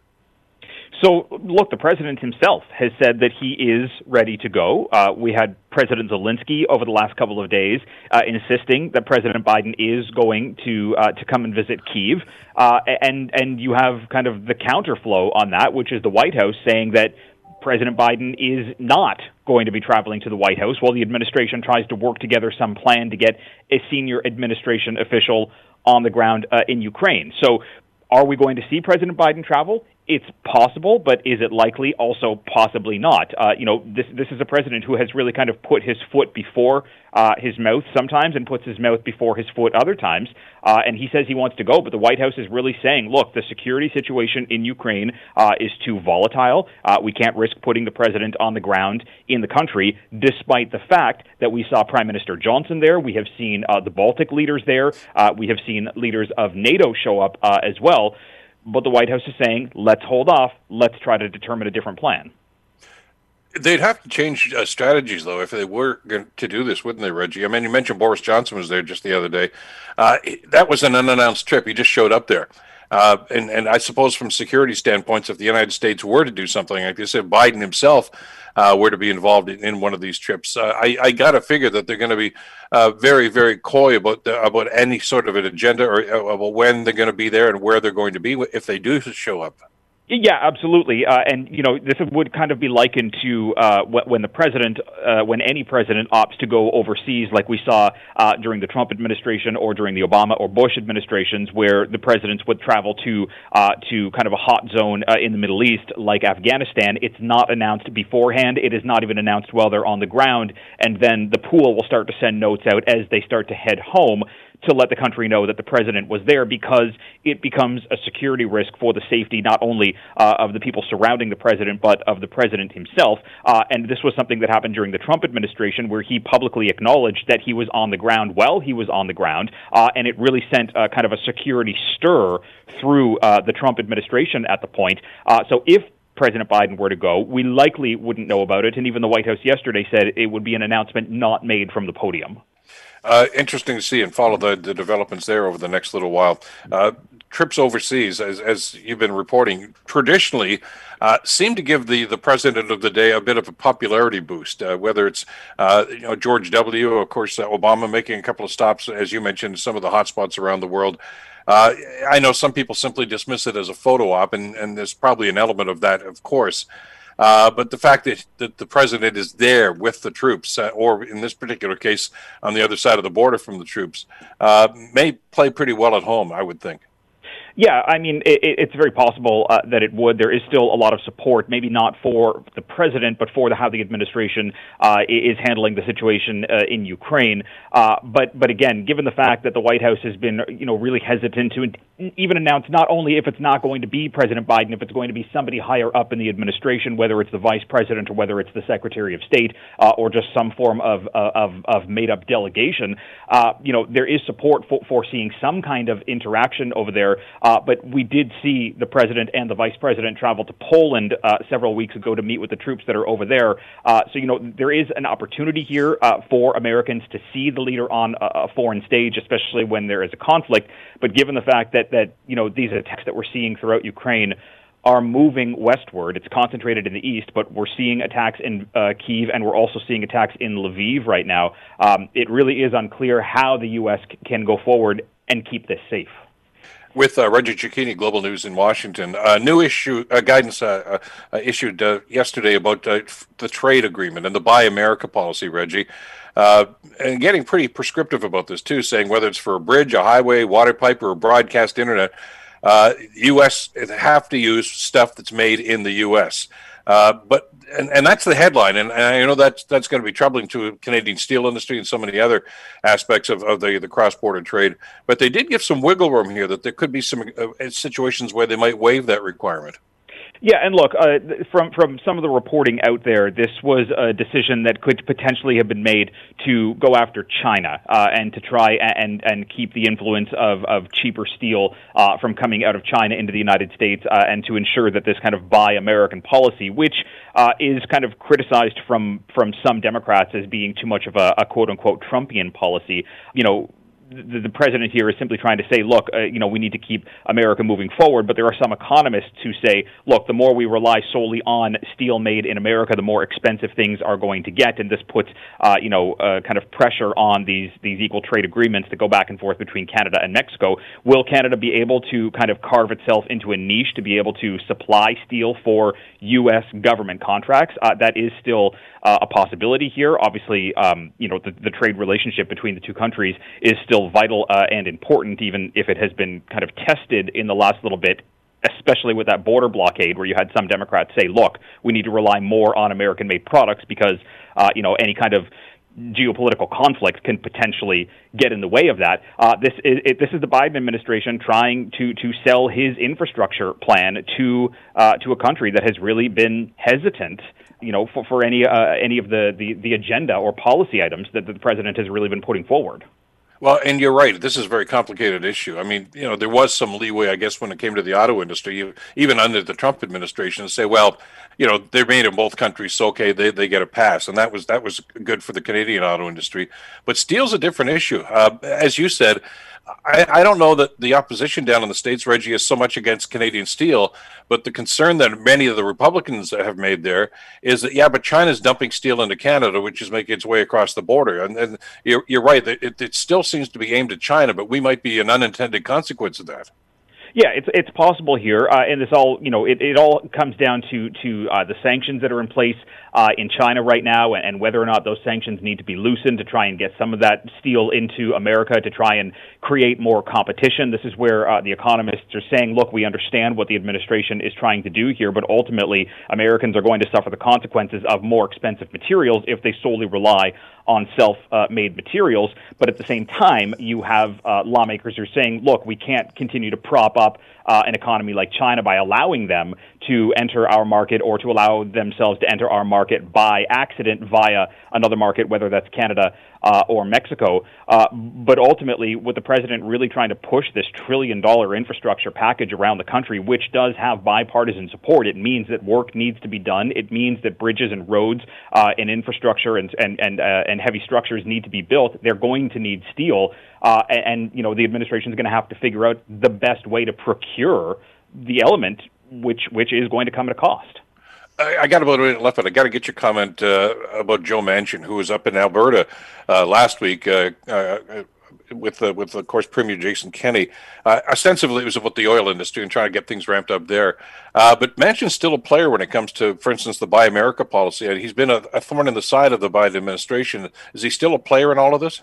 So, look, the president himself has said that he is ready to go. Uh, we had President Zelensky over the last couple of days uh, insisting that President Biden is going to uh, to come and visit Kiev, uh, and and you have kind of the counterflow on that, which is the White House saying that President Biden is not going to be traveling to the White House while the administration tries to work together some plan to get a senior administration official on the ground uh, in Ukraine. So are we going to see President Biden travel? It's possible, but is it likely? Also, possibly not. Uh, you know, this this is a president who has really kind of put his foot before uh, his mouth sometimes, and puts his mouth before his foot other times. Uh, and he says he wants to go, but the White House is really saying, look, the security situation in Ukraine uh, is too volatile. Uh, we can't risk putting the president on the ground in the country, despite the fact that we saw Prime Minister Johnson there. We have seen uh, the Baltic leaders there. We have seen leaders of NATO show up as well. But the White House is saying, let's hold off. Let's try to determine a different plan. They'd have to change uh, strategies, though, if they were to do this, wouldn't they, Reggie? I mean, you mentioned Boris Johnson was there just the other day. Uh, that was an unannounced trip. He just showed up there. Uh, and, and I suppose from security standpoints, if the United States were to do something like this, if Biden himself uh, were to be involved in, in one of these trips. Uh, I, I got to figure that they're going to be uh, very, very coy about the, about any sort of an agenda or uh, about when they're going to be there and where they're going to be if they do show up. Yeah, absolutely. Uh, and you know, this would kind of be likened to uh, when the president, uh, when any president opts to go overseas, like we saw uh, during the Trump administration or during the Obama or Bush administrations, where the presidents would travel to uh, to kind of a hot zone uh, in the Middle East, like Afghanistan. It's not announced beforehand. It is not even announced while they're on the ground, and then the pool will start to send notes out as they start to head home to let the country know that the president was there because it becomes a security risk for the safety not only uh, of the people surrounding the president but of the president himself. Uh, and this was something that happened during the Trump administration where he publicly acknowledged that he was on the ground while he was on the ground, uh, and it really sent uh, kind of a security stir through uh, the Trump administration at the point. Uh, so if President Biden were to go, we likely wouldn't know about it. And even the White House yesterday said it would be an announcement not made from the podium. Uh, interesting to see and follow the, the developments there over the next little while. Uh, trips overseas, as, as you've been reporting, traditionally uh, seem to give the, the president of the day a bit of a popularity boost. Uh, whether it's uh, you know George W. Of course, uh, Obama making a couple of stops, as you mentioned, some of the hotspots around the world. I know some people simply dismiss it as a photo op, and, and there's probably an element of that, of course. Uh, but the fact that, that the president is there with the troops, uh, or in this particular case, on the other side of the border from the troops, uh, may play pretty well at home, I would think. Yeah, I mean, it, it's very possible uh, that it would. There is still a lot of support, maybe not for the president, but for the, how the administration uh, is handling the situation uh, in Ukraine. Uh, but, but again, given the fact that the White House has been, you know, really hesitant to even announce not only if it's not going to be President Biden, if it's going to be somebody higher up in the administration, whether it's the vice president or whether it's the Secretary of State uh, or just some form of uh, of, of made up delegation, you know, there is support for, for seeing some kind of interaction over there. Uh, but we did see the president and the vice president travel to Poland uh, several weeks ago to meet with the troops that are over there. Uh, so, you know, there is an opportunity here uh, for Americans to see the leader on a, foreign stage, especially when there is a conflict. But given the fact that, that you know, these attacks that we're seeing throughout Ukraine, are moving westward. It's concentrated in the east, but we're seeing attacks in uh, Kiev and we're also seeing attacks in Lviv right now. Um, it really is unclear how the U.S. C- can go forward and keep this safe with uh, Reggie Cecchini, Global News in Washington. Uh, new issue uh, guidance uh, uh, issued uh, yesterday about the trade agreement and the Buy America policy, Reggie. and getting pretty prescriptive about this too, saying whether it's for a bridge, a highway, water pipe, or a broadcast internet, U.S. have to use stuff that's made in the U.S. but and, and that's the headline, and, and I know that's that's going to be troubling to Canadian steel industry and so many other aspects of, of the the cross border trade. But they did give some wiggle room here that there could be some uh, situations where they might waive that requirement. Yeah, and look, uh, from from some of the reporting out there, this was a decision that could potentially have been made to go after China uh, and to try and and keep the influence of of cheaper steel uh, from coming out of China into the United States, uh, and to ensure that this kind of buy American policy, which uh, is kind of criticized from from some Democrats as being too much of a, a quote unquote Trumpian policy, you know the, the president here is simply trying to say, look, uh, you know, we need to keep America moving forward. But there are some economists who say, look, the more we rely solely on steel made in America, the more expensive things are going to get, and this puts, uh, you know, uh, kind of pressure on these these equal trade agreements that go back and forth between Canada and Mexico. Will Canada be able to kind of carve itself into a niche to be able to supply steel for U.S. government contracts? Uh, that is still uh, a possibility here. Obviously, um, you know, the, the trade relationship between the two countries is still vital uh, and important, even if it has been kind of tested in the last little bit especially with that border blockade where you had some Democrats say, look, we need to rely more on American made products because, uh, you know, any kind of geopolitical conflict can potentially get in the way of that. Uh, this is it, this is the Biden administration trying to to sell his infrastructure plan to uh, to a country that has really been hesitant you know, for, for any uh, any of the, the, the agenda or policy items that the president has really been putting forward. Well, and you're right. This is a very complicated issue. I mean, you know, there was some leeway, I guess, when it came to the auto industry, even under the Trump administration, to say, well, you know, they're made in both countries, so okay, they, they get a pass, and that was that was good for the Canadian auto industry. But steel's a different issue, uh, as you said. I, I, don't know that the opposition down in the states, Reggie, is so much against Canadian steel, but the concern that many of the Republicans have made there is that yeah, but China's dumping steel into Canada, which is making its way across the border, and, and you're, you're right, it, it still seems to be aimed at China, but we might be an unintended consequence of that. Yeah, it's it's possible here, uh, and this all you know it, it all comes down to to uh, the sanctions that are in place uh, in China right now, and, and whether or not those sanctions need to be loosened to try and get some of that steel into America to try and create more competition. This is where uh, the economists are saying, look, we understand what the administration is trying to do here, but ultimately Americans are going to suffer the consequences of more expensive materials if they solely rely on self-made materials. But at the same time, you have uh, lawmakers who are saying, look, we can't continue to prop up uh, an economy like China by allowing them to enter our market or to allow themselves to enter our market by accident via another market, whether that's Canada uh, or Mexico. Uh, but ultimately, with the president really trying to push this trillion dollar infrastructure package around the country, which does have bipartisan support, it means that work needs to be done. It means that bridges and roads uh, and infrastructure and and and, uh, and heavy structures need to be built. They're going to need steel, uh, and, and you know the administration is going to have to figure out the best way to procure the element, which which is going to come at a cost. I, I got about a minute left, but I got to get your comment uh, about Joe Manchin, who was up in Alberta uh, last week uh, uh with, with of course, Premier Jason Kenney. Uh, ostensibly, it was about the oil industry and trying to get things ramped up there. Uh, but Manchin's still a player when it comes to, for instance, the Buy America policy. He's been a, a thorn in the side of the Biden administration. Is he still a player in all of this?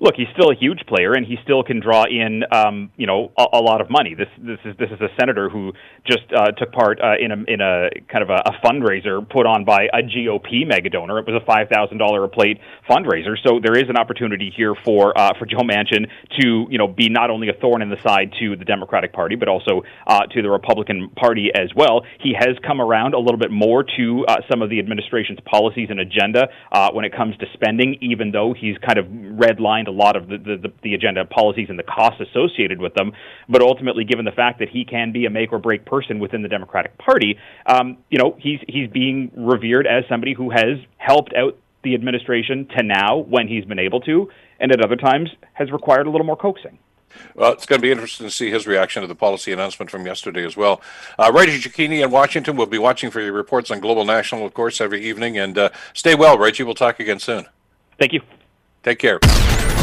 Look, he's still a huge player, and he still can draw in, um, you know, a, a, lot of money. This this is this is a senator who just uh, took part uh, in a in a kind of a, a, fundraiser put on by a GOP mega donor. It was a five thousand dollar a plate fundraiser. So there is an opportunity here for uh, for Joe Manchin to you know be not only a thorn in the side to the Democratic Party, but also uh, to the Republican Party as well. He has come around a little bit more to uh, some of the administration's policies and agenda uh, when it comes to spending, even though he's kind of redlined a lot of the, the, the agenda policies and the costs associated with them. But ultimately, given the fact that he can be a make or break person within the Democratic Party, um, you know, he's he's being revered as somebody who has helped out the administration to now when he's been able to, and at other times has required a little more coaxing. Well, it's going to be interesting to see his reaction to the policy announcement from yesterday as well. Uh, Reggie Cecchini in Washington We'll be watching for your reports on Global National, of course, every evening. And uh, stay well, Reggie. We'll talk again soon. Thank you. Take care.